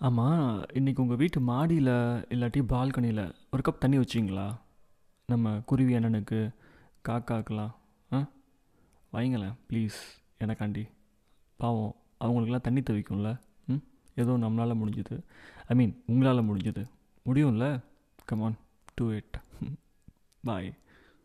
ஆமாம் இன்றைக்கி உங்கள் வீட்டு மாடியில் இல்லாட்டி பால்கனியில் ஒரு கப் தண்ணி வச்சிங்களா நம்ம குருவி அண்ணனுக்கு காக்காக்கெலாம் ஆ? வைங்களேன் ப்ளீஸ் எனக்காண்டி. பாவம் அவங்களுக்கெல்லாம் தண்ணி தவிக்கும்ல? ம்? ஏதோ நம்மளால் முடிஞ்சது. ஐ மீன் உங்களால் முடிஞ்சது. முடியும்ல? Come on do it boy